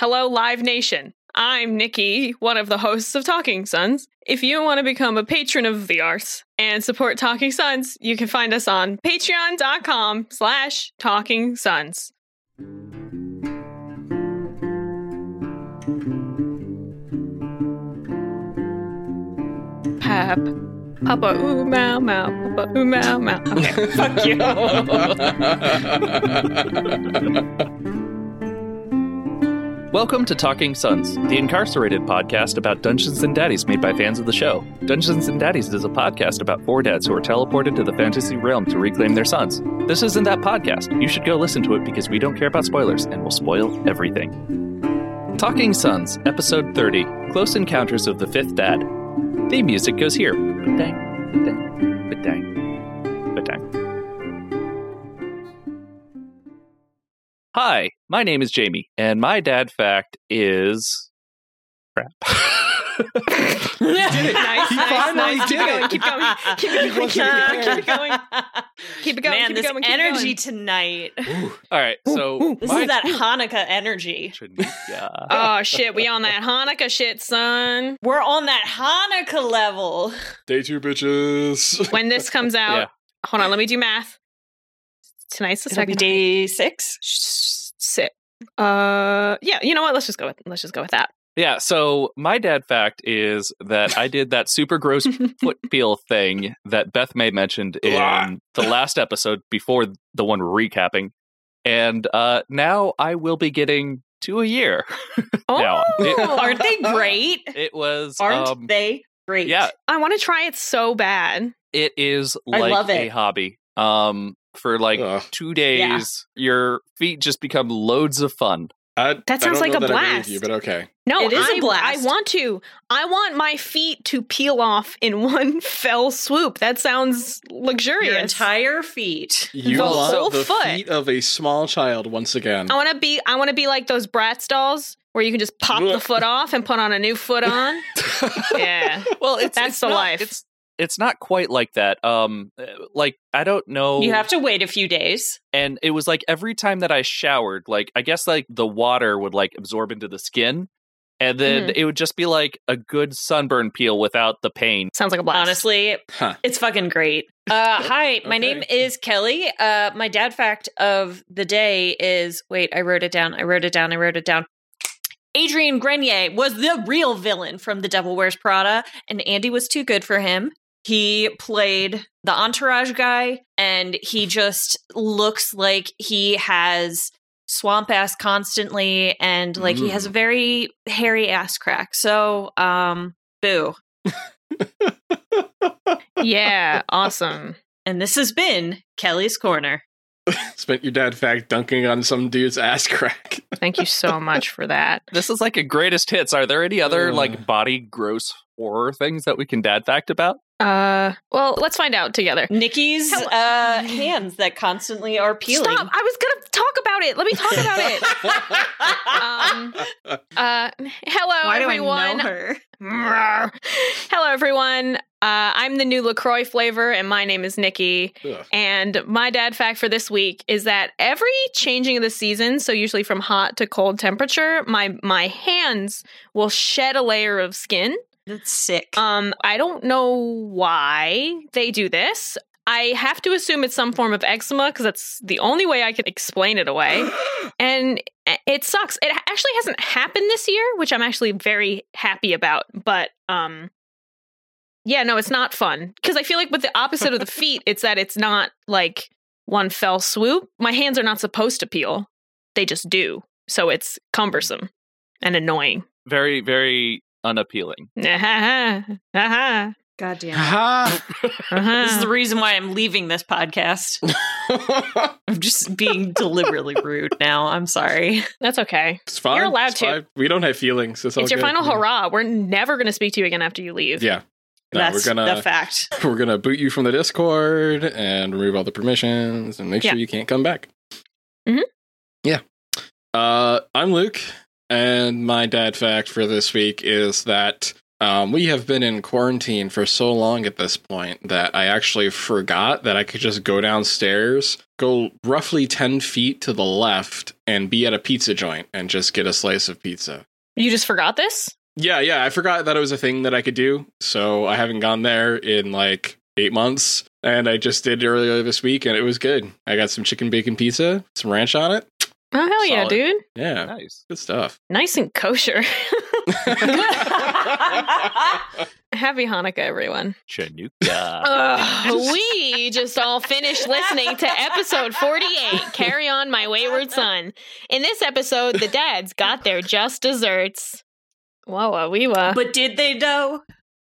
Hello, Live Nation. I'm Nikki, one of the hosts of Talking Sons. If you want to become a patron of the arts and support Talking Sons, you can find us on patreon.com slash talking sons. Pap. Papa ooh mow mow. Papa ooh mow mow. Okay, fuck you. Welcome to Talking Sons, the incarcerated podcast about Dungeons and Daddies made by fans of the show. Dungeons and Daddies is a podcast about four dads who are teleported to the fantasy realm to reclaim their sons. This isn't that podcast. You should go listen to it because we don't care about spoilers and we'll spoil everything. Talking Sons, episode 30 Close Encounters of the Fifth Dad. The music goes here. Ba-dang, ba-dang, ba-dang, ba-dang. Hi, my name is Jamie, and my dad fact is crap. nice, He nice, finally nice. Keep did going, keep going, keep going, keep going, keep going. Keep it going, Man, keep this going, keep energy going. tonight. All right, so This is that Hanukkah energy. yeah. Oh shit, we on that Hanukkah shit, son. We're on that Hanukkah level. Day two, bitches. When this comes out, Yeah. hold on, let me do math. Tonight's the It'll be second day six. Sit. Uh, yeah. You know what? Let's just go with let's just go with that. Yeah, so my dad fact is that I did that super gross foot peel thing that Beth May mentioned in the last episode before the one we're recapping. And uh, now I will be getting two a year. Oh, Now, it- Aren't they great? It was Aren't um, they great? yeah, I want to try it so bad. it is I like love a it. hobby. Um for like Ugh. two days, your feet just become loads of fun. I, That sounds don't like a that I agree with blast. you, but okay. No, It is a I, blast. I want to. I want my feet to peel off in one fell swoop. That sounds luxurious. Your entire feet. You The want whole the foot. feet of a small child once again. I want to be. I want to be like those Bratz dolls where you can just pop the foot off and put on a new foot on. yeah, Well, it's That's it's the not- life. It's it's not quite like that. Um, uh, like I don't know. You have to wait a few days. and it was like every time that I showered, like I guess like the water would like absorb into the skin, and then Mm-hmm. it would just be like a good sunburn peel without the pain. sounds like a blast. Honestly, Huh. it's fucking great. Uh, hi, my Okay. name is Kelly. Uh, my dad fact of the day is wait, I wrote it down. I wrote it down. I wrote it down. Adrian Grenier was the real villain from The Devil Wears Prada, and Andy was too good for him. He played the entourage guy, and he just looks like he has swamp ass constantly, and like he has a very hairy ass crack. So, um, boo. Yeah, awesome. And this has been Kelly's Corner. Spent your dad fact dunking on some dude's ass crack. Thank you so much for that. This is like a greatest hits. Are there any other Ugh. like body gross horror things that we can dad fact about? Uh, well, let's find out together. Nikki's uh, hands that constantly are peeling. Stop! I was gonna talk about it. Let me talk about it. Um, uh, hello Why everyone. do I know her? Hello, everyone. Uh, I'm the new LaCroix flavor, and my name is Nikki. Ugh. And my dad fact for this week is that every changing of the season, so usually from hot to cold temperature, my my hands will shed a layer of skin. That's sick. Um, I don't know why they do this. I have to assume it's some form of eczema because that's the only way I can explain it away. and it sucks. It actually hasn't happened this year, which I'm actually very happy about. But um, yeah, no, it's not fun because I feel like with the opposite of the feet, it's that it's not like one fell swoop. My hands are not supposed to peel; they just do. So it's cumbersome and annoying. Very, very unappealing. Uh-huh. God damn. Ha! This is the reason why I'm leaving this podcast. I'm just being deliberately rude now. I'm sorry. That's okay. it's fine. You're allowed It's to. fine. We don't have feelings. It's, all it's your good. final hurrah. We're never going to speak to you again after you leave. Yeah. No, That's we're gonna the fact. we're gonna boot you from the Discord and remove all the permissions and make sure you can't come back. Mhm. Yeah. Uh, I'm Luke, and my dad fact for this week is that Um, we have been in quarantine for so long at this point that I actually forgot that I could just go downstairs, go roughly 10 feet to the left, and be at a pizza joint and just get a slice of pizza. You just forgot this? Yeah, yeah, I forgot that it was a thing that I could do. So I haven't gone there in like eight months. And I just did earlier this week and it was good. I got some chicken bacon pizza, some ranch on it. Oh hell yeah, dude! Yeah, Nice. good stuff. Nice and kosher. Happy Hanukkah, everyone. Chanukah. Ugh, we just all finished listening to episode 48 Carry On My Wayward Son. In this episode, the dads got their just desserts. Whoa, wee wah. but did they though?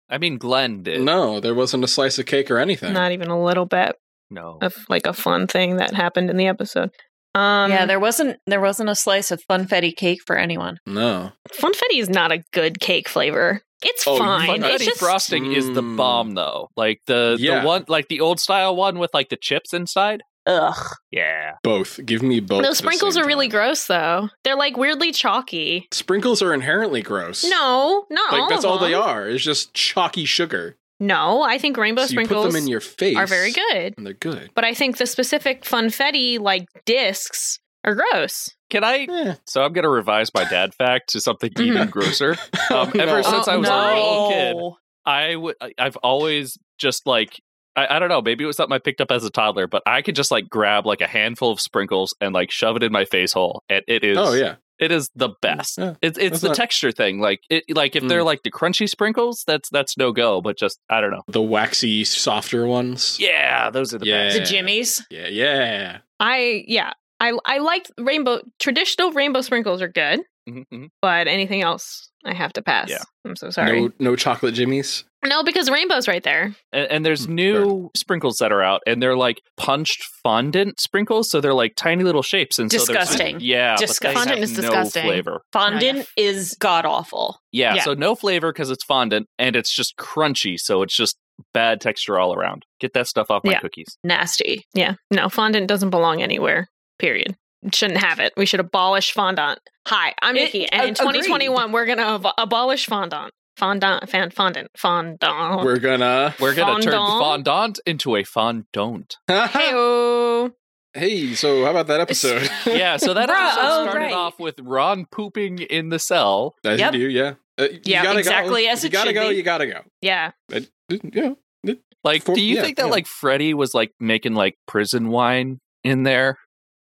I mean, Glenn did. no, there wasn't a slice of cake or anything. Not even a little bit No. of like a fun thing that happened in the episode. Um, yeah, there wasn't there wasn't a slice of funfetti cake for anyone. no. funfetti is not a good cake flavor. It's Oh, fine. Funfetti It's just frosting is the Mm. bomb, though. Like the Yeah. the one, like the old style one with like the chips inside. Ugh. Yeah. Both. Give me both. at those the sprinkles same are really time. gross, though. They're like weirdly chalky. Sprinkles are inherently gross. No, not Like all that's of all they are. It's just chalky sugar. No, I think rainbow so you sprinkles put them in your face. are very good. And they're good. But I think the specific funfetti like discs are gross. Can I? Eh. So I'm gonna revise my dad fact to something even grosser. Um, Oh, ever no. since I was no. a little kid, I would. I- I've always just like. I, I don't know. Maybe it was something I picked up as a toddler, but I could just like grab like a handful of sprinkles and like shove it in my face hole, and it is. Oh yeah. It is the best. Yeah. It's it's the not- texture thing. Like it, like if they're Mm. like the crunchy sprinkles, that's that's no go. But just I don't know. The waxy, softer ones. Yeah, those are the Yeah. best. The Jimmies. Yeah, yeah. I yeah. I I like rainbow traditional rainbow sprinkles are good, Mhm, mhm. but anything else I have to pass. Yeah. I'm so sorry. No, no chocolate jimmies. No, because rainbow's right there. And, and there's Mm, new sprinkles that are out, and they're like punched fondant sprinkles, so they're like tiny little shapes. And so Disgusting. yeah, Disgusting. Fondant have is no disgusting. flavor. Fondant Oh, is god awful. Yeah, Yeah. so no flavor because it's fondant, and it's just crunchy, so it's just bad texture all around. Get that stuff off my Yeah. cookies. Nasty. Yeah. No, fondant doesn't belong anywhere. Period. Shouldn't have it. We should abolish fondant. Hi, I'm It- Nikki, and in ag- 2021 we're gonna ab- abolish fondant. Fondant, fan, fondant, fondant. We're gonna. We're gonna turn Fondant? fondant into a fondant. Heyo. hey, so how about that episode? yeah, so that Bruh, episode oh, started right. off with Ron pooping in the cell. As Yep. you do, yeah. Uh, Yeah, gotta exactly go. as you it gotta should go. be. You gotta go. Yeah. Uh, yeah. Like, For- do you yeah, think that yeah. like Freddie was like making like prison wine in there?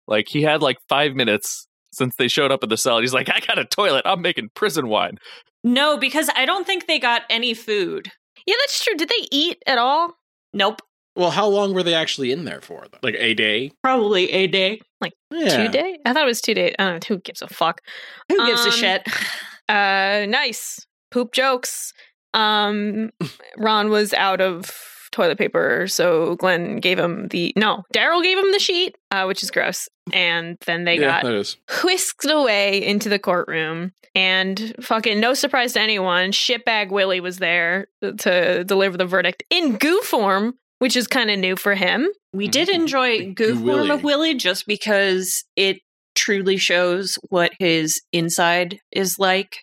Like he had like five minutes since they showed up at the cell. And he's like, I got a toilet. I'm making prison wine. No, because I don't think they got any food. Yeah, that's true. Did they eat at all? Nope. Well, how long were they actually in there for? Though? Like a day? Probably a day. Yeah. Two days? I thought it was two days. I don't know. Who gives a fuck? Who gives a Um, shit? Uh, nice poop jokes. Um, Ron was out of toilet paper, so Glenn gave him the no. Daryl gave him the sheet, uh, which is gross. And then they yeah, got whisked away into the courtroom. And fucking no surprise to anyone, shitbag Willie was there to deliver the verdict in goo form, which is kind of new for him. We did enjoy Goo Goo Form Willy. of Willie just because it truly shows what his inside is like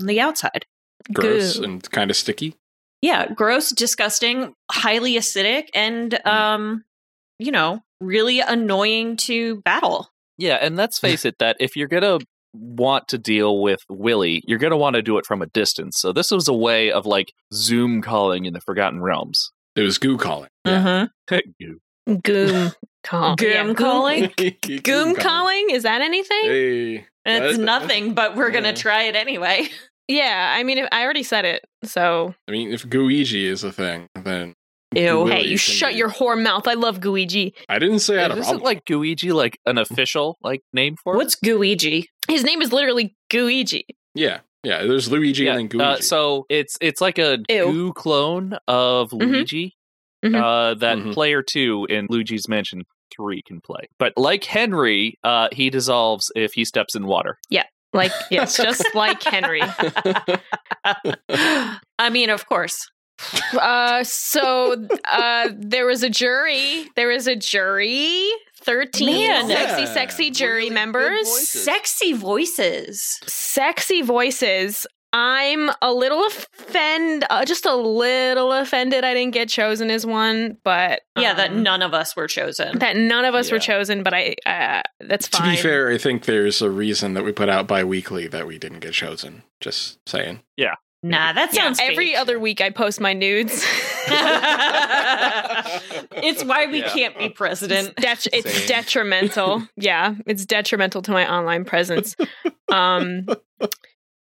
on the outside. Gross Goo. and kind of sticky. Yeah, gross, disgusting, highly acidic, and um, you know, really annoying to battle. Yeah, and let's face it, that if you're gonna want to deal with Willie, you're gonna want to do it from a distance. So this was a way of like Zoom calling in the Forgotten Realms. It was goo calling. Yeah. Goo. Goom call. Goom yeah, calling? Goom calling? Is that anything? Hey. It's That- nothing, but we're gonna try it anyway. Yeah, I mean, if, I already said it, so I mean, if Gooigi is a thing, then Ew. Willie hey, you shut be- your whore mouth. I love Gooigi. I didn't say I had a Isn't like Gooigi like an official like name for it? What's Gooigi? His name is literally Gooigi. yeah, yeah. There's Luigi Yeah, and then uh, so it's it's like a Ew. goo clone of Mhm. Luigi Mhm. uh, that Mhm. player two in Luigi's Mansion three can play. But like Henry, uh, he dissolves if he steps in water. Like, yes, just like Henry. I mean, of course. Uh, so uh, there was a jury. There was a jury. 13 Man. sexy, Yeah. sexy jury Really members. voices. Sexy voices. Sexy voices. I'm a little offended, uh, just a little offended I didn't get chosen as one, but Yeah, that um, none of us were chosen. that none of us were chosen, but I uh, that's To be fair, I think there's a reason that we put out bi-weekly that we didn't get chosen. Just saying. Yeah. Nah, that Yeah, sounds every other week I post my nudes. it's why we Yeah. can't be president. Det- it's detrimental. yeah, it's detrimental to my online presence. Um,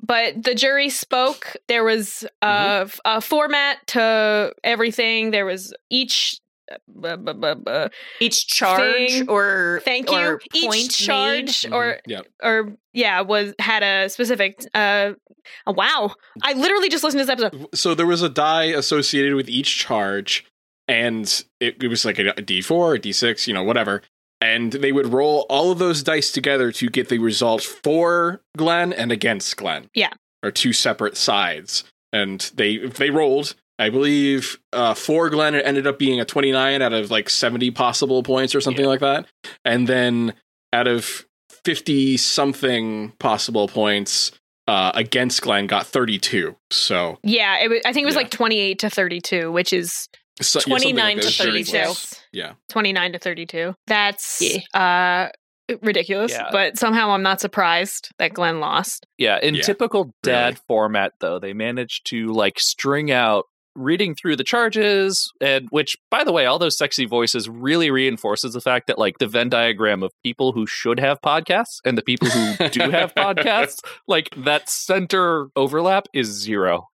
but the jury spoke. There was a, Mm-hmm. a format to everything. There was each. Uh, bu- bu- bu- bu- Each charge Thing. or thank or you. point Each charge Mhm. or Yep. or yeah was had a specific. Uh, oh, wow! I literally just listened to this episode. So there was a die associated with each charge, and it, it was like a, a D4, a D6, you know, whatever. And they would roll all of those dice together to get the result for Glenn and against Glenn. Yeah. Or two separate sides. And they they rolled, I believe uh, for Glenn it ended up being a 29 out of like 70 possible points or something Yeah. like that. And then out of 50 something possible points, uh, against Glenn got 32. So Yeah, it was, I think it was Yeah. like twenty eight to thirty two, which is So, yeah, something 29 to It was very 32. Yeah. 29 to 32. That's Yeah. uh ridiculous, Yeah. but somehow I'm not surprised that Glenn lost. Yeah, in Yeah, typical dad really. format though, they managed to like string out reading through the charges and which by the way all those sexy voices really reinforces the fact that like the venn diagram of people who should have podcasts and the people who do have podcasts like that center overlap is zero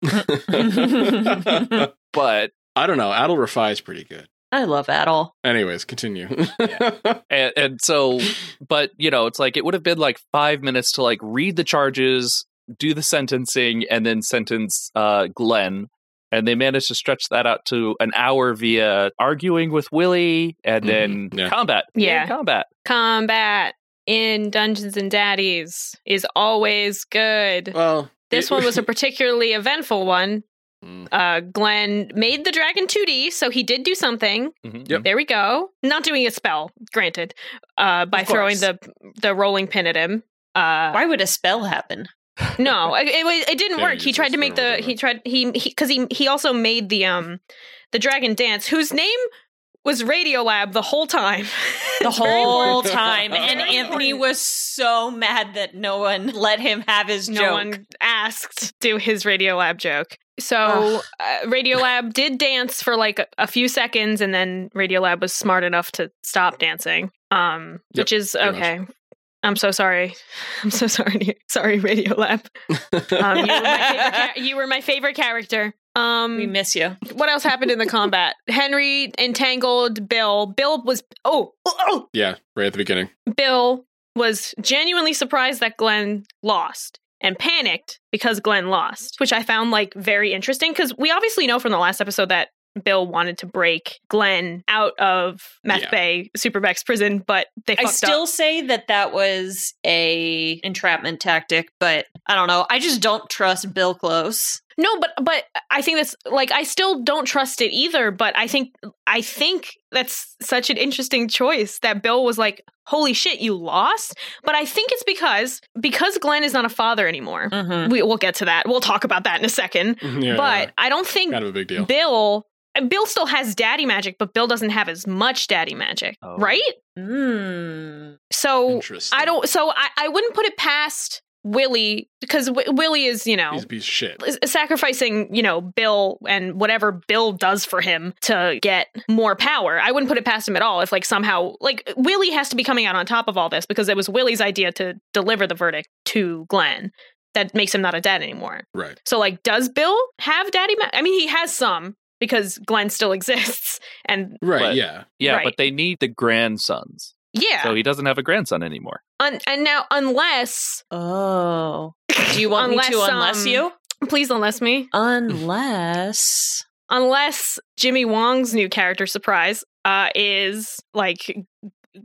but I don't know. Adal Rifai is pretty good. I love Adel. Anyways, continue. and, and so but you know it's like it would have been like five minutes to like read the charges do the sentencing and then sentence uh glenn and they managed to stretch that out to an hour via arguing with willie and then Mhm, yeah. combat Yeah. combat Combat in Dungeons and Daddies is always good. well, This it- one was a particularly eventful one. Mm. Uh, Glenn made the dragon 2D, so he did do something. Mhm. Yep. There we go. Not doing a spell, granted, uh, by throwing the the rolling pin at him. Uh, Why would a spell happen? No, it, it, it didn't They work. He tried to make the he tried he because he, he also made the um the dragon dance whose name was Radiolab the whole time. The whole time. And Anthony was so mad that no one let him have his no joke. one asked do his Radiolab joke. So Ugh. uh, Radiolab did dance for like a, a few seconds, and then Radiolab was smart enough to stop dancing. Um, Yep, which is pretty much. okay. I'm so sorry. I'm so sorry. Sorry, Radiolab. Um, you, were my favorite you were my favorite character. Um, we miss you. what else happened in the combat? Henry entangled Bill. Bill was oh, oh, oh. yeah, right at the beginning. Bill was genuinely surprised that Glenn lost and panicked because Glenn lost, which I found like very interesting because we obviously know from the last episode that Bill wanted to break Glenn out of Meth Yeah. Bay Supermax prison, but they I still up. say that that was a entrapment tactic, but I don't know. I just don't trust Bill Close. No, but but I think that's like I still don't trust it either. But I think I think that's such an interesting choice that Bill was like, "Holy shit, you lost!" But I think it's because because Glenn is not a father anymore. Mm-hmm. We, we'll get to that. We'll talk about that in a second. Yeah, but I don't think kind of a big deal. Bill. Bill still has daddy magic, but Bill doesn't have as much daddy magic, Oh. right? Mm. So I don't. So I, I wouldn't put it past Willie because w- Willie is you know He's a shit. sacrificing, you know, Bill and whatever Bill does for him to get more power. I wouldn't put it past him at all if like somehow like Willie has to be coming out on top of all this because it was Willie's idea to deliver the verdict to Glenn. That makes him not a dad anymore. Right. So like does Bill have daddy ma- I mean he has some because Glenn still exists and Right. But- yeah. yeah Right. but they need the grandsons yeah. so he doesn't have a grandson anymore Un- and now unless Oh. Do you want Unless, me to unless um, you? please unless me Unless. unless Jimmy Wong's new character surprise uh, is like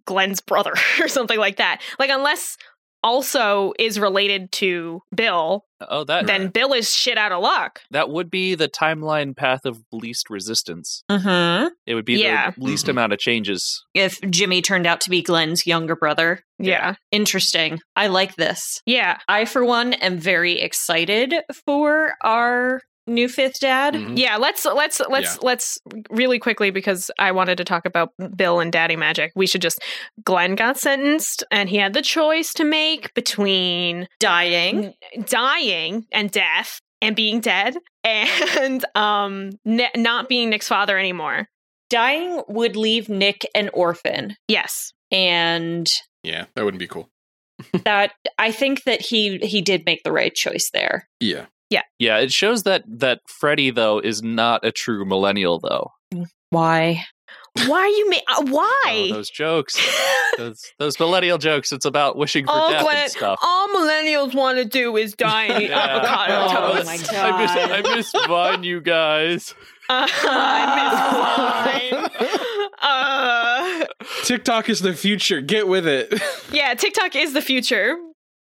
Glenn's brother or something like that. Like unless also is related to Bill, Oh, that then Bill is shit out of luck. that would be the timeline path of least resistance. Mm-hmm. It would be Yeah. the least Mhm. amount of changes. If Jimmy turned out to be Glenn's younger brother. Yeah. Interesting. I like this. Yeah. I, for one, am very excited for our new fifth dad. Mhm. Yeah, let's let's let's let's really quickly because I wanted to talk about Bill and Daddy Magic. We should just Glenn got sentenced and he had the choice to make between Dying. dying and death and being dead and um ne- not being Nick's father anymore. Dying would leave Nick an orphan. Yes. And Yeah, that wouldn't be cool. that I think that he he did make the right choice there. Yeah. Yeah, Yeah, it shows that that Freddy though is not a true millennial though. Why? Why are you ma- uh, Oh, why? those jokes, those those millennial jokes. It's about wishing for all death Glenn, and stuff. all millennials want to do is die and eat Yeah. avocado Oh toast. my I miss, God. I miss Vine, you guys. Uh, I miss mine. Uh, TikTok is the future. Get with it. yeah, TikTok is the future.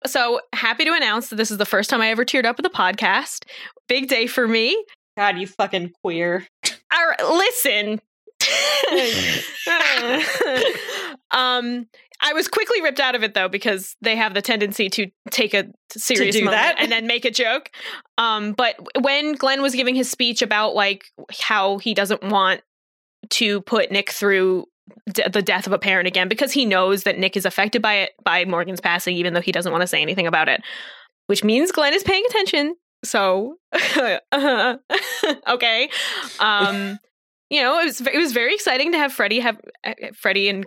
So happy to announce that this is the first time I ever teared up at the podcast. Big day for me. God, you fucking queer. All right, listen. um, I was quickly ripped out of it though because they have the tendency to take a serious moment that? and then make a joke. Um, but when Glenn was giving his speech about like how he doesn't want to put Nick through the death of a parent again because he knows that Nick is affected by it by Morgan's passing, even though he doesn't want to say anything about it, which means Glenn is paying attention. So, okay. Um, you know, it was it was very exciting to have Freddie have uh, Freddie and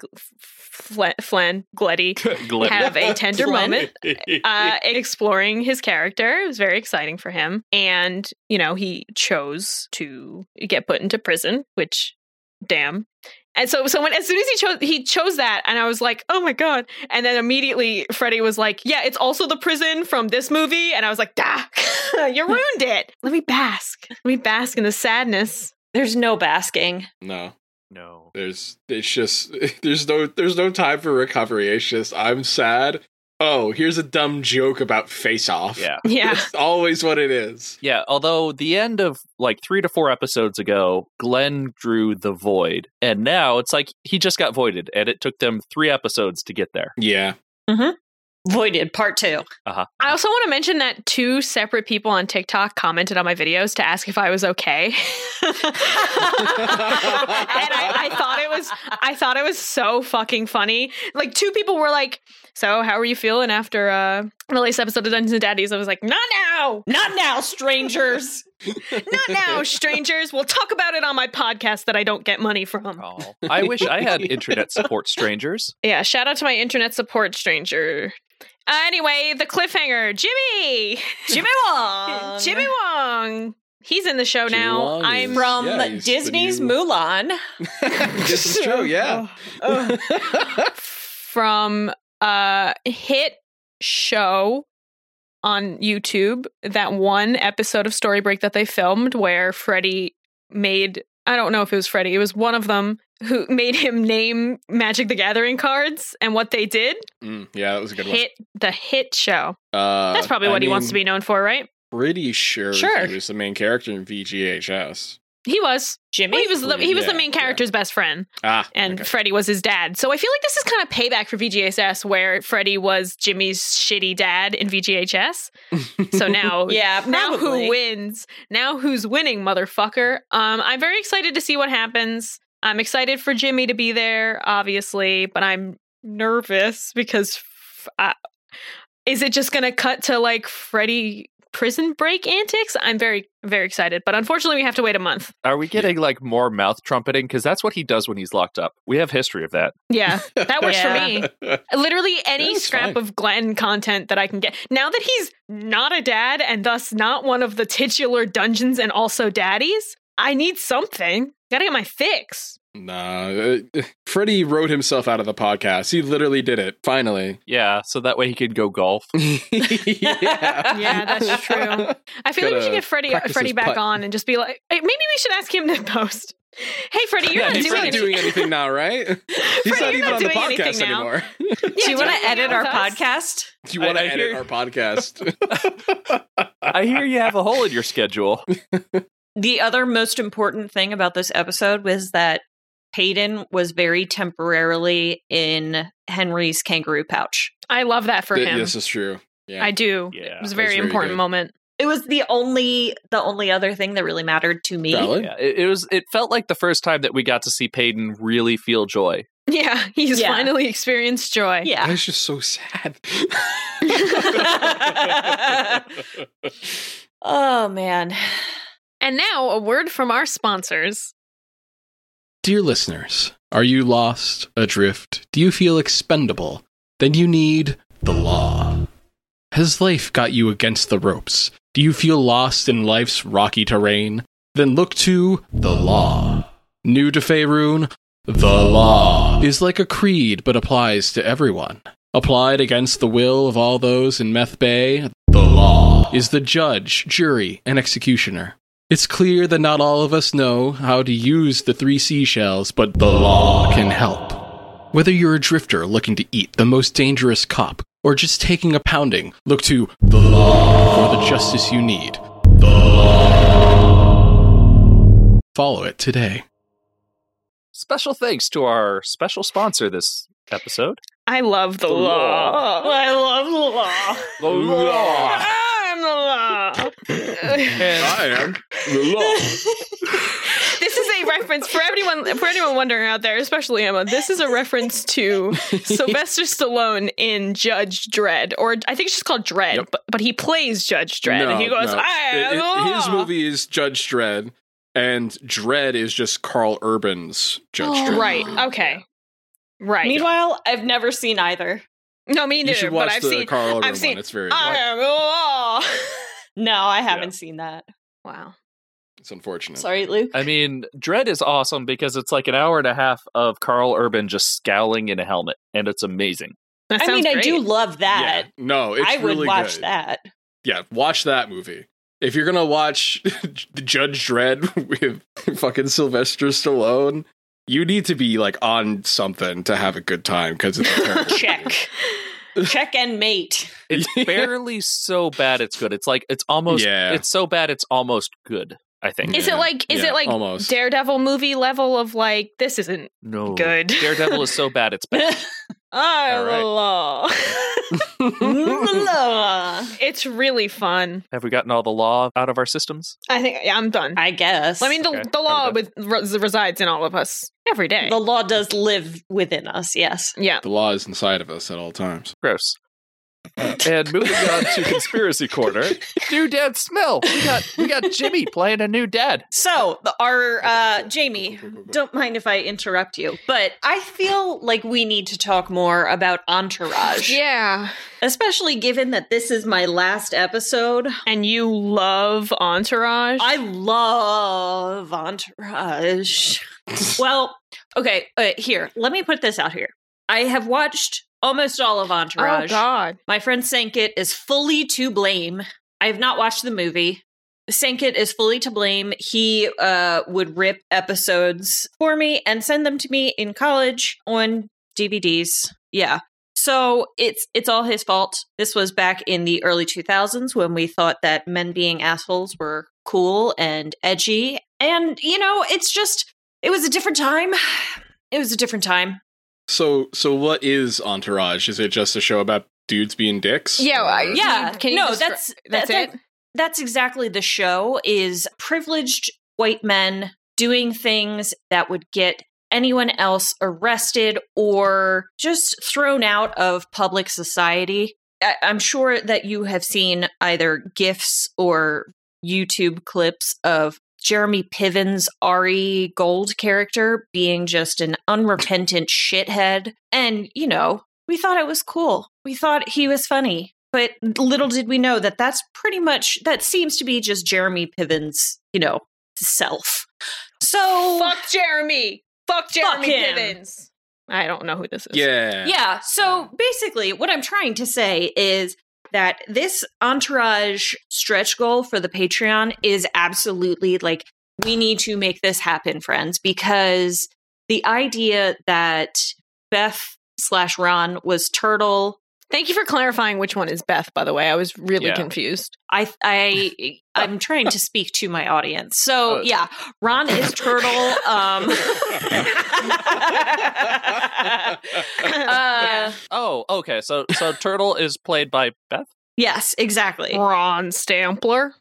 Flan, Flan Gleddy have a tender moment uh, exploring his character. It was very exciting for him, and you know, he chose to get put into prison, which, damn. And so, so when as soon as he chose, he chose that, and I was like, "Oh my god!" And then immediately, Freddie was like, "Yeah, it's also the prison from this movie," and I was like, "Dah, you ruined it. Let me bask. Let me bask in the sadness." There's no basking. no. no. There's it's just there's no there's no time for recovery. It's just I'm sad. Oh, here's a dumb joke about face off. Yeah. Yeah, It's always what it is. Yeah, although the end of like three to four episodes ago, Glenn drew the void, and now it's like he just got voided, and it took them three episodes to get there. Yeah. Voided part two. Uh-huh. I also want to mention that two separate people on TikTok commented on my videos to ask if I was okay. and I, I thought it was I thought it was so fucking funny. Like two people were like, So how are you feeling after uh the latest episode of Dungeons and Daddies? I was like, Not now! Not now, strangers. Not now, strangers. We'll talk about it on my podcast that I don't get money from. Oh, I wish I had internet support, strangers. Yeah, shout out to my internet support stranger. Uh, anyway, the cliffhanger, Jimmy! Jimmy Wong. Jimmy Wong. He's in the show Jimmy now. Wong I'm is- From Yeah, Disney's new- Mulan. this is true, yeah. from a hit show on YouTube. That one episode of Story Break that they filmed where Freddie made I don't know if it was Freddie, it was one of them who made him name Magic the Gathering cards and what they did. Mm, yeah, that was a good one. Hit the hit show. Uh, That's probably I what he wants to be known for, right? Pretty sure, Sure. he was the main character in VGHS. He was. Jimmy? Well, he was the, he was the Yeah, main yeah. character's best friend. Ah, and okay. Freddie was his dad. So I feel like this is kind of payback for VGHS, where Freddie was Jimmy's shitty dad in VGHS. So now, yeah, now probably. who wins? Now who's winning, motherfucker? Um, I'm very excited to see what happens. I'm excited for Jimmy to be there, obviously, but I'm nervous because f- I- is it just going to cut to like Freddie prison break antics? I'm very very excited, but unfortunately, we have to wait a month. Are we getting like more mouth trumpeting? Because that's what he does when he's locked up. We have history of that. Yeah, that works Yeah. for me. Literally any That's scrap fine. of Glenn content that I can get. Now that he's not a dad and thus not one of the titular dungeons and also daddies, I need something. Gotta get my fix. Nah, uh, Freddie wrote himself out of the podcast. He literally did it. Finally. Yeah, so that way he could go golf. yeah. Yeah, that's true. I feel like we should get Freddie Freddie back putt. on and just be like, hey, maybe we should ask him to post. Hey, Freddie, you're Yeah, not He's doing not anything. doing anything now, right? He's Freddie, not you're even not on the doing anything podcast now. anymore. Do you do want you to wanna edit our us? podcast? Do you want to edit hear- our podcast? I hear you have a hole in your schedule. The other most important thing about this episode was that Peyton was very temporarily in Henry's kangaroo pouch. I love that for Th- him. This is true. Yeah. I do. Yeah, it was a that's very very important good. moment. It was the only the only other thing that really mattered to me. Valid. Yeah, it, it was. It felt like the first time that we got to see Peyton really feel joy. Yeah, he's Yeah. finally experienced joy. Yeah. That is just so sad. oh man. And now a word from our sponsors. Dear listeners, are you lost, adrift? Do you feel expendable? Then you need the law. Has life got you against the ropes? Do you feel lost in life's rocky terrain? Then look to the law. New to Faerun, the law is like a creed but applies to everyone. Applied against the will of all those in Meth Bay, the law is the judge, jury, and executioner. It's clear that not all of us know how to use the three seashells, but the law can help. Whether you're a drifter looking to eat the most dangerous cop, or just taking a pounding, look to the law for the justice you need. The law. Follow it today. Special thanks to our special sponsor this episode. I love the, The law. law. I love the law. The law. The law. And am the law. this is a reference for everyone for anyone wondering out there, especially Emma. This is a reference to Sylvester Stallone in Judge Dredd, or I think it's just called Dredd, Yep. but, but he plays Judge Dredd, and he goes, no. "I am It- the it- ah. his movie is Judge Dredd, and Dredd is just Karl Urban's Judge Oh, Dredd. Right. Okay. Right. Meanwhile, I've never seen either. no, me You neither. should but I've the seen. Karl Urban I've seen- one. It's very I good. am the law. No, I haven't seen that. wow. It's unfortunate. Sorry, Luke. I mean, Dredd is awesome because it's like an hour and a half of Karl Urban just scowling in a helmet, and it's amazing. That I mean, sounds I do love that. Yeah. No, it's I would really watch good. that. Yeah, watch that movie. If you're gonna watch the Judge Dredd with fucking Sylvester Stallone, you need to be like on something to have a good time because it's terrible. Check. Check and mate. It's barely so bad it's good. It's like it's almost Yeah. it's so bad it's almost good, I think. Is Yeah, it like is yeah, it like almost. Daredevil movie level of like this isn't no. good? Daredevil is so bad it's bad. I All right. law. it's really fun. Have we gotten all the law out of our systems? I think yeah, I'm done. I guess. I mean, the, Okay, the law with res- resides in all of us every day. the law does live within us, yes. yeah. the law is inside of us at all times. Gross. And moving on to conspiracy corner, new dad smell. We got we got Jimmy playing a new dad. So, the- our uh Jamie, don't mind if I interrupt you, but I feel like we need to talk more about Entourage. Yeah. Especially given that this is my last episode. And you love Entourage. I love Entourage. well, okay, uh, here, let me put this out here. I have watched almost all of Entourage. oh God. My friend Sankit is fully to blame. I have not watched the movie. Sankit is fully to blame. He uh, would rip episodes for me and send them to me in college on DVDs. Yeah. So it's it's all his fault. This was back in the early 2000s when we thought that men being assholes were cool and edgy. And you know, it's just it was a different time. It was a different time. So, so what is Entourage? Is it just a show about dudes being dicks? Yeah, Or- I- Yeah, Can you no, descri- that's that's that- it. that's exactly the show is privileged white men doing things that would get anyone else arrested or just thrown out of public society I- i'm sure that you have seen either gifs or youtube clips of jeremy piven's ari gold character being just an unrepentant shithead and you know we thought it was cool we thought he was funny but little did we know that that's pretty much that seems to be just Jeremy Piven's, you know, self. So Fuck Jeremy. Fuck Jeremy him. Pivens. I don't know who this is. Yeah. yeah, so basically what I'm trying to say is that this entourage stretch goal for the Patreon is absolutely like we need to make this happen, friends, because the idea that Beth slash Ron was Turtle. Thank you for clarifying which one is Beth, by the way. I was really Yeah. confused. I I I'm trying to speak to my audience. So Uh, yeah, Ron is Turtle. Um, uh, Oh, okay. So so Turtle is played by Beth. yes, exactly. Ron Stampler.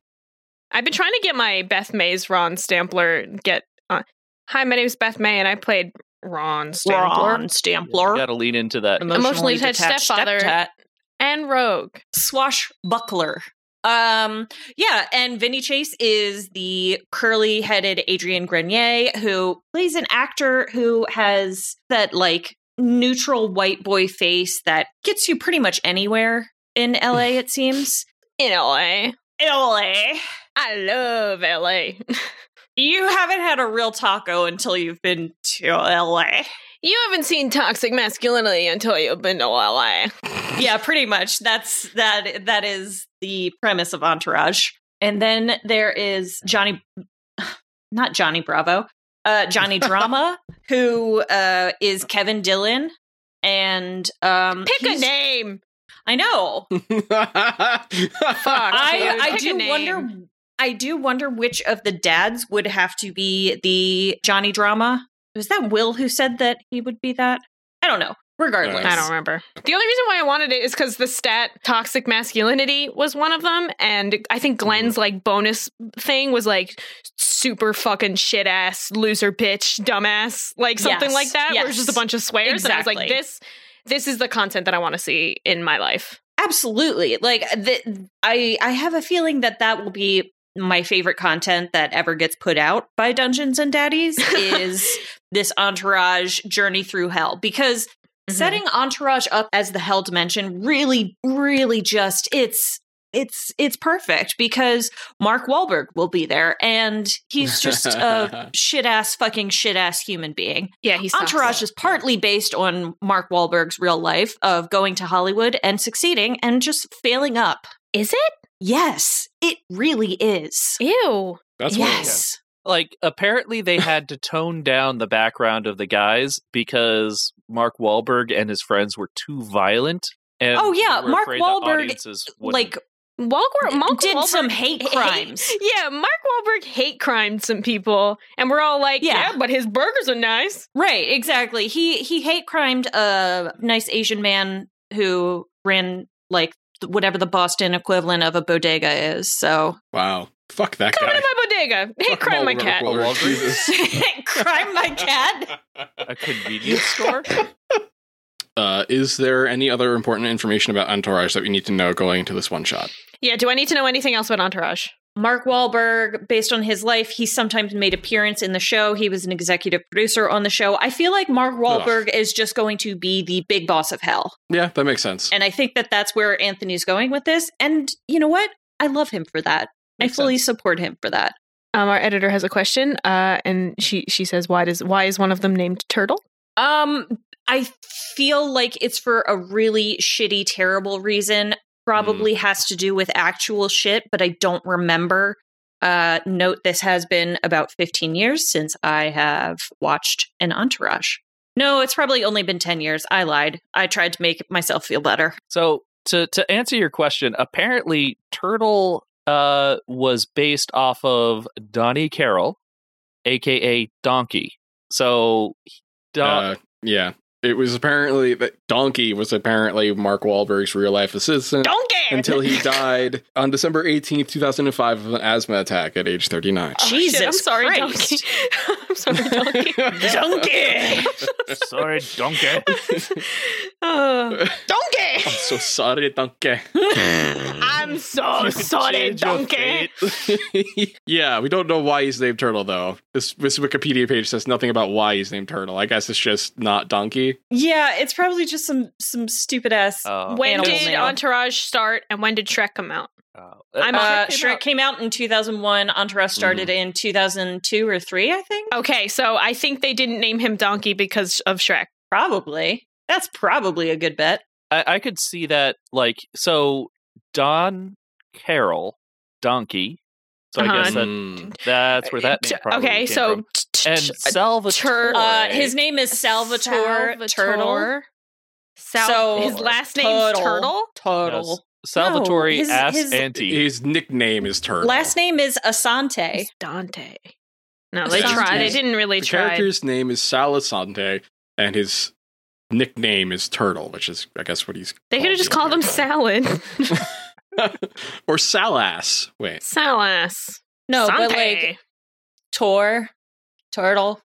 I've been trying to get my Beth May's Ron Stampler get. Uh, Hi, my name is Beth May, and I played Ron Stampler Ron You Stampler. got to lean into that. Emotionally attached stepfather. stepdad. and Rogue. swashbuckler. Um, yeah, and Vinny Chase is the curly headed Adrian Grenier who plays an actor who has that like neutral white boy face that gets you pretty much anywhere in LA, it seems. In LA. LA. I love LA. You haven't had a real taco until you've been to LA. You haven't seen toxic masculinity until you've been to LA. yeah, pretty much. That's that that is the premise of Entourage. And then there is Johnny not Johnny Bravo. Uh Johnny Drama, who uh is Kevin Dillon. And um Pick a name. I know. Fuck. I. I do name. wonder I do wonder which of the dads would have to be the Johnny Drama. Was that Will who said that he would be that? I don't know. Regardless. I don't remember. The only reason why I wanted it is because the stat toxic masculinity was one of them, and I think mm-hmm. Glenn's like bonus thing was like super fucking shit ass loser bitch dumbass like something Yes, like that. Where it's just a bunch of swears, and I was like, this this is the content that I want to see in my life. Absolutely. Like the, I I have a feeling that that will be my favorite content that ever gets put out by Dungeons and Daddies is this entourage journey through hell because Mhm. setting entourage up as the hell dimension really really just it's it's it's perfect because Mark Wahlberg will be there and he's just a shit ass fucking shit ass human being. Yeah, he's. Entourage is partly based on Mark Wahlberg's real life of going to Hollywood and succeeding and just failing up. Is it? Yes, it really is. Ew. That's yes. Like apparently they had to tone down the background of the guys because Mark Wahlberg and his friends were too violent. And Oh, yeah, were Mark Wahlberg, Like Walker, Mark did Wahlberg some hate crimes. yeah, Mark Wahlberg hate crimed some people, and we're all like, Yeah. yeah, but his burgers are nice. Right, exactly. He he hate crimed a nice Asian man who ran like th- whatever the Boston equivalent of a bodega is. So Wow. Fuck that Come guy. to my bodega. Hate Fuck crime my cat. Wahlberg, Wahlberg. Jesus. crime my cat. a convenience store. Uh, is there any other important information about Entourage that we need to know going into this one shot? Yeah, do I need to know anything else about Entourage? Mark Wahlberg, based on his life, he sometimes made appearance in the show. He was an executive producer on the show. I feel like Mark Wahlberg is just going to be the big boss of hell. Yeah, that makes sense. And I think that that's where Anthony's going with this. And you know what? I love him for that. Makes I fully sense. support him for that. Um, our editor has a question, uh, and she she says, "Why does why is one of them named Turtle?" Um, I feel like it's for a really shitty, terrible reason. Probably has to do with actual shit, but I don't remember. Uh, note this has been about 15 years since I have watched an Entourage. No, it's probably only been 10 years. I lied. I tried to make myself feel better. So to to answer your question, apparently Turtle uh was based off of Donnie Carroll, aka Donkey. So Don- Uh, yeah. It was apparently that Donkey was apparently Mark Wahlberg's real life assistant Donkey. until he died on December 18th, 2005 of an asthma attack at age 39. Oh, shit, Jesus I'm sorry, Christ. Donkey. I'm sorry, Donkey. Donkey! sorry, Donkey. Uh, I'm so sorry, Donkey. I'm so sorry, Donkey. yeah, we don't know why he's named Turtle though. This this Wikipedia page says nothing about why he's named Turtle. I guess it's just not Donkey. yeah, it's probably just some some stupid ass. Oh. When did mail. Entourage start, and when did Shrek come out? I'm uh, Shrek came Shrek out. came out in 2001. Entourage started in 2002 or three, I think. Okay, so I think they didn't name him Donkey because of Shrek. Probably. That's probably a good bet. I, I could see that like so Don Carroll, Donkey, So I Uh-huh. guess that, Mm. that's where that name probably okay, came so from. and Salvatore. Uh, his name is Salvatore, Turtle. Sal- So- his last name's Turtle. Turtle. Turtle. Yes. Salvatore No, his- ass his- auntie. His nickname is Turtle. Last name is Assante. It's Dante. No, they Assante. tried. They didn't really the try. character's name is Salasante, and his nickname is Turtle, which is, I guess, what he's. They could have just called him Salad. or Salas. Wait, Salas. No, but Sante. like Tor, Turtle.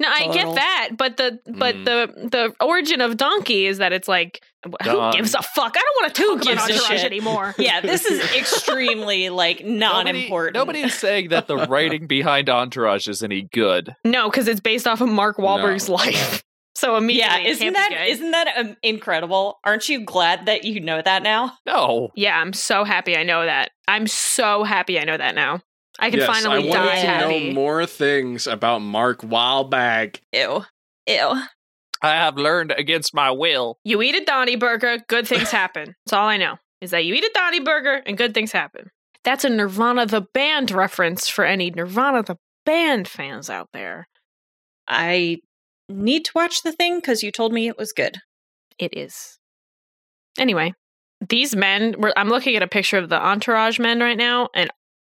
No, I get that, but the but Mm. the the origin of donkey is that it's like who Don. gives a fuck? I don't want to Who talk gives about a entourage shit? anymore. Yeah, this is extremely like non-important. Nobody is saying that the writing behind Entourage is any good. No, because it's based off of Mark Wahlberg's No. life. So immediately, Yeah, it isn't can't be that good. isn't that um, incredible? Aren't you glad that you know that now? No. Yeah, I'm so happy I know that. I'm so happy I know that now. I can yes, finally I die wanted to happy. know more things about Mark Wahlberg. Ew, ew. I have learned against my will. You eat a Donny burger, good things happen. That's all I know. Is that you eat a Donny burger and good things happen. That's a Nirvana the band reference for any Nirvana the band fans out there. I need to watch the thing because you told me it was good. It is. Anyway, these men, we're, I'm looking at a picture of the entourage men right now, and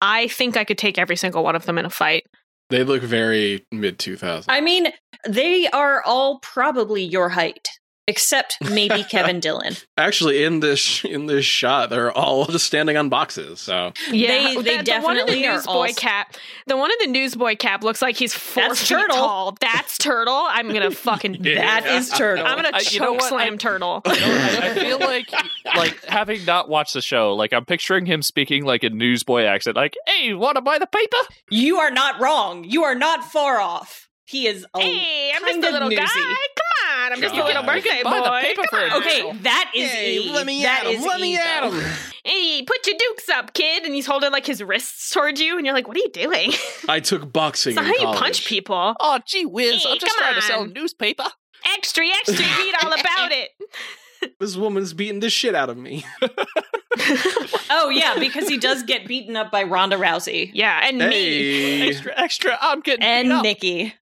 I think I could take every single one of them in a fight. They look very mid 2000s. I mean, they are all probably your height, except maybe Kevin Dillon. Actually, in this in this shot, they're all just standing on boxes. So They- they the, the one in the definitely are newsboy all- cap. The one in the newsboy cap looks like he's four That's feet Turtle. tall. That's turtle. I'm gonna fucking. Yeah. That is Turtle. I'm gonna I- choke you know slam I- turtle. You I, I feel like, like having not watched the show, like I'm picturing him speaking like a newsboy accent, like, "Hey, want to buy the paper?" You are not wrong. You are not far off. He is a Hey, I'm just kinda a little guy. newsy. Come on, I'm just a God. little You can birthday buy the boy. paper Come for a on. Okay, that is E. That is E, though. Hey, put your dukes up, kid. And he's holding like his wrists towards you, and you're like, "What are you doing?" I took boxing. not in how you punch people. Oh, gee whiz! Hey, I'm just come trying to sell on. newspaper. Extra, extra, read all about it. This woman's beating the shit out of me. Oh yeah, because he does get beaten up by Ronda Rousey Yeah, and me. Extra, extra! I'm getting and beat up. Nikki.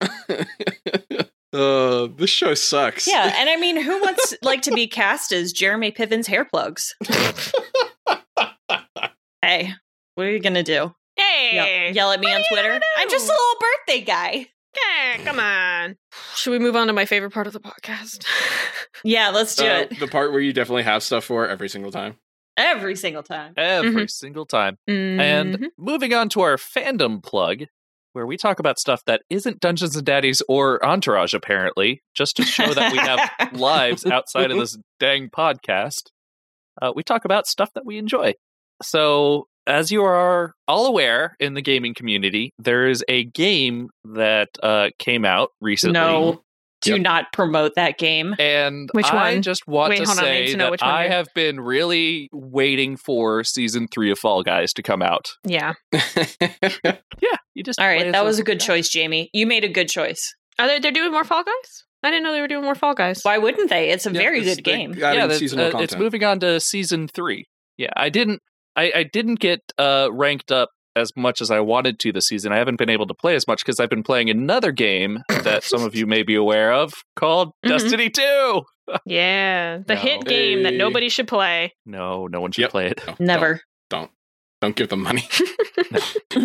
Uh, this show sucks. Yeah, and I mean, who wants like to be cast as Jeremy Piven's hair plugs? hey, what are you gonna do? Hey, Yell, yell at me What on Twitter? I'm just a little birthday guy. Yeah, come on. Should we move on to my favorite part of the podcast? Yeah, let's do Uh, it the part where you definitely have stuff for every single time. every single time. every single time. Mhm. And moving on to our fandom plug, where we talk about stuff that isn't Dungeons and Daddies or Entourage, apparently, just to show that we have lives outside of this dang podcast. Uh, we talk about stuff that we enjoy. So, as you are all aware in the gaming community, there is a game that uh, came out recently. No, do Yep. not promote that game. And Which I one? just want Wait, to hold on, I say to that I have been really waiting for season three of Fall Guys to come out. yeah. Yeah, you just All play right, as that was a good guy. choice, Jamie. You made a good choice. Are they they're doing more Fall Guys? I didn't know they were doing more Fall Guys. Why wouldn't they? It's a Yeah, very it's- good game. yeah, that's- seasonal uh, content. it's moving on to season three. Yeah, I didn't, I, I didn't get uh, ranked up as much as I wanted to this season. I haven't been able to play as much because I've been playing another game that some of you may be aware of called Mhm. Destiny Two. Yeah, the No. hit game that nobody should play. No, no one should Yep. play it. No, Never. Don't, don't give them money.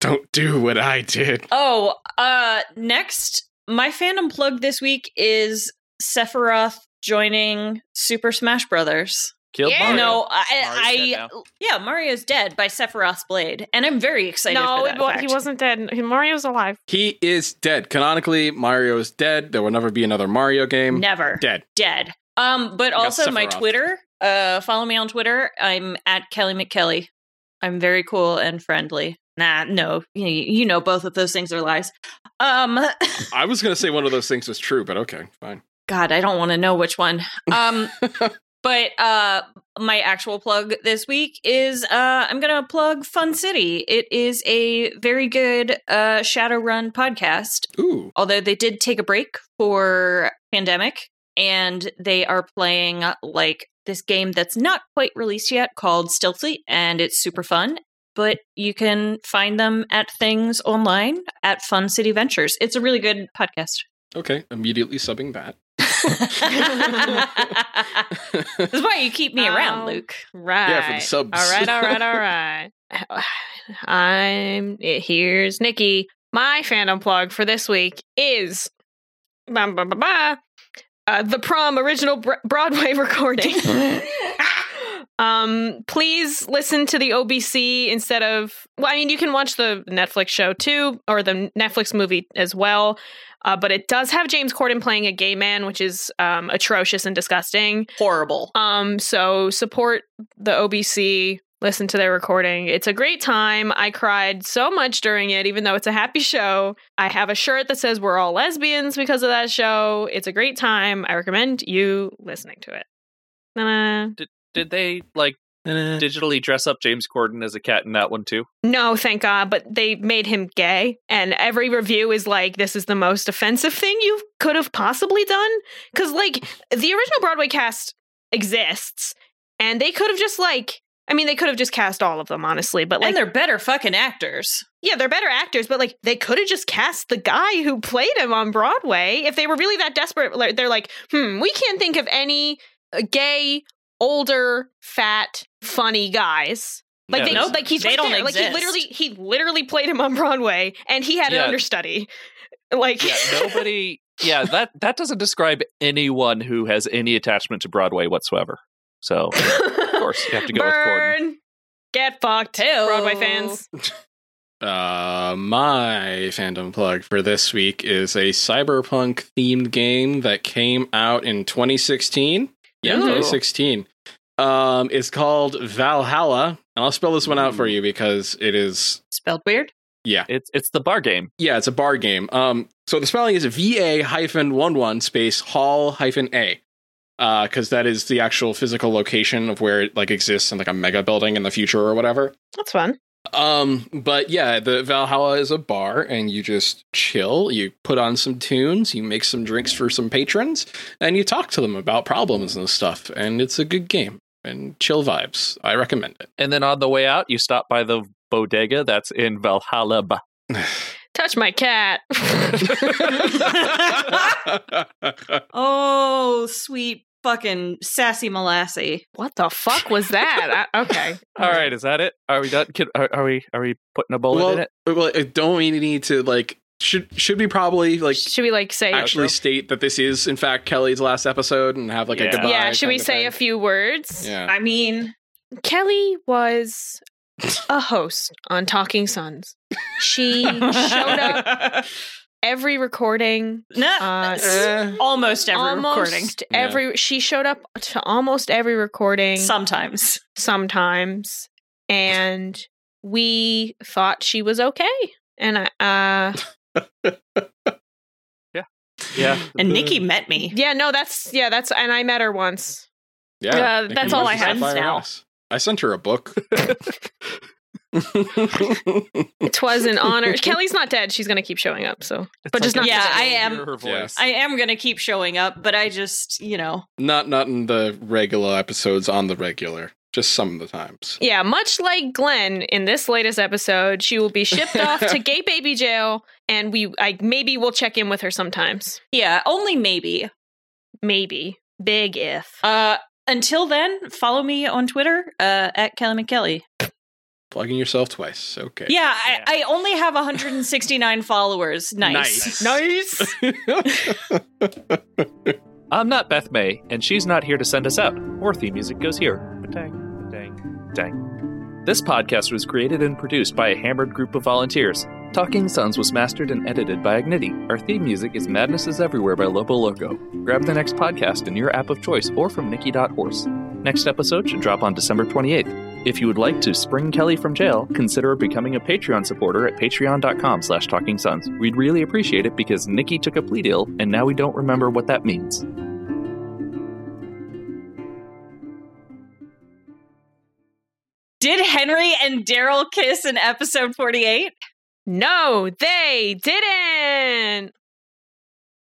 don't do what I did. Oh, uh next, my fandom plug this week is Sephiroth joining Super Smash Brothers. Killed Yeah. Mario. No, I. I yeah, Mario's dead by Sephiroth's blade, and I'm very excited. no, for that it wa- he wasn't dead. Mario's alive. He is dead. Canonically, Mario is dead. There will never be another Mario game. never Dead. dead. Um, but got also my Twitter. Uh, follow me on Twitter. I'm at Kelly McKelly. I'm very cool and friendly. Nah, no, you, you know both of those things are lies. Um, I was going to say one of those things was true, but okay, fine. God, I don't want to know which one. Um, but uh, my actual plug this week is uh, I'm gonna plug Fun City. It is a very good uh Shadowrun podcast. Ooh. although they did take a break for pandemic and they are playing like this game that's not quite released yet called Still Fleet and it's super fun but you can find them at things online at Fun City Ventures. It's a really good podcast. Okay, immediately subbing that. This is why you keep me around, Oh. Luke. Right. Yeah, for the subs. All right, all right, all right. I'm here's Nikki. My fandom plug for this week is ba, ba, ba, ba, uh, the prom original Br- Broadway recording. um, please listen to the OBC instead of. Well, I mean, you can watch the Netflix show too, or the Netflix movie as well. Uh, but it does have James Corden playing a gay man, which is um, atrocious and disgusting. Horrible. Um, so support the OBC, listen to their recording. It's a great time. I cried so much during it, even though it's a happy show. I have a shirt that says we're all lesbians because of that show. It's a great time. I recommend you listening to it. Ta-da. Did they like digitally dress up James Corden as a cat in that one too? No, thank God, but they made him gay. And every review is like, this is the most offensive thing you could have possibly done. Because, like, the original Broadway cast exists, and they could have just, like, I mean, they could have just cast all of them, honestly. But, like, and they're better fucking actors. yeah, they're better actors, but, like, they could have just cast the guy who played him on Broadway. If they were really that desperate, they're like, hmm, we can't think of any uh, gay, older, fat, funny guys. Like Yeah, they there's- like he's they right don't there. Like he literally he literally played him on Broadway and he had Yeah. an understudy. Like Yeah, nobody. yeah, that that doesn't describe anyone who has any attachment to Broadway whatsoever. So of course you have to go with Corden. Get fucked. Heyo. Broadway fans. Uh, my fandom plug for this week is a cyberpunk themed game that came out in 2016. Yeah, Ooh. 2016. Um, it's called Valhalla, and I'll spell this one out for you because it is Spelled weird. yeah, It's it's the bar game. yeah, it's a bar game. Um, so the spelling is V A hyphen one one space Hall hyphen A. Uh, because that is the actual physical location of where it like exists in like a mega building in the future or whatever. That's fun. Um, but yeah, the Valhalla is a bar and you just chill, you put on some tunes, you make some drinks for some patrons, and you talk to them about problems and stuff. And it's a good game and chill vibes. I recommend it. And then on the way out, you stop by the bodega that's in Valhalla. Touch my cat. Oh, sweet fucking sassy molassy. what the fuck was that? I, okay. All right, is that it? Are we done? Can, are, are we are we putting a bullet in it? well, uh, don't we need to like should should we probably like Should we like say actually state that this is in fact Kelly's last episode and have like a Yeah. goodbye? Yeah, should we say thing? a few words? Yeah. I mean, Kelly was a host on Talking Sons. She showed up every recording. no, Uh, almost every almost recording. every she showed up to almost every recording Sometimes. sometimes and we thought she was okay and I uh Yeah. Yeah. And Nikki met me. yeah no that's yeah that's and I met her once Yeah, Uh, that's all I have now. House. I sent her a book. it was an honor Kelly's not dead she's gonna keep showing up so but just not Yeah. I am- her voice. Yeah. I am going to keep showing up, but I just, you know, not not in the regular episodes on the regular, just some of the times. Yeah, much like Glenn in this latest episode, she will be shipped off to gay baby jail, and we I maybe we'll check in with her sometimes. yeah, only maybe. Maybe big if. Uh, until then, follow me on Twitter uh, at Kelly McKelly. Plugging yourself twice. Okay. Yeah, I, I only have 169 followers. Nice. Nice. I'm not Beth May, and she's not here to send us out. Our theme music goes here. Dang, dang, dang. This podcast was created and produced by a hammered group of volunteers. Talking Sons was mastered and edited by Agnity. Our theme music is Madness is Everywhere by Lobo Loco. Grab the next podcast in your app of choice or from Nikki.horse. Next episode should drop on December 28th. If you would like to spring Kelly from jail, consider becoming a Patreon supporter at patreon.com slash talking sons. We'd really appreciate it because Nikki took a plea deal and now we don't remember what that means. Did Henry and Daryl kiss in episode 48? No, they didn't.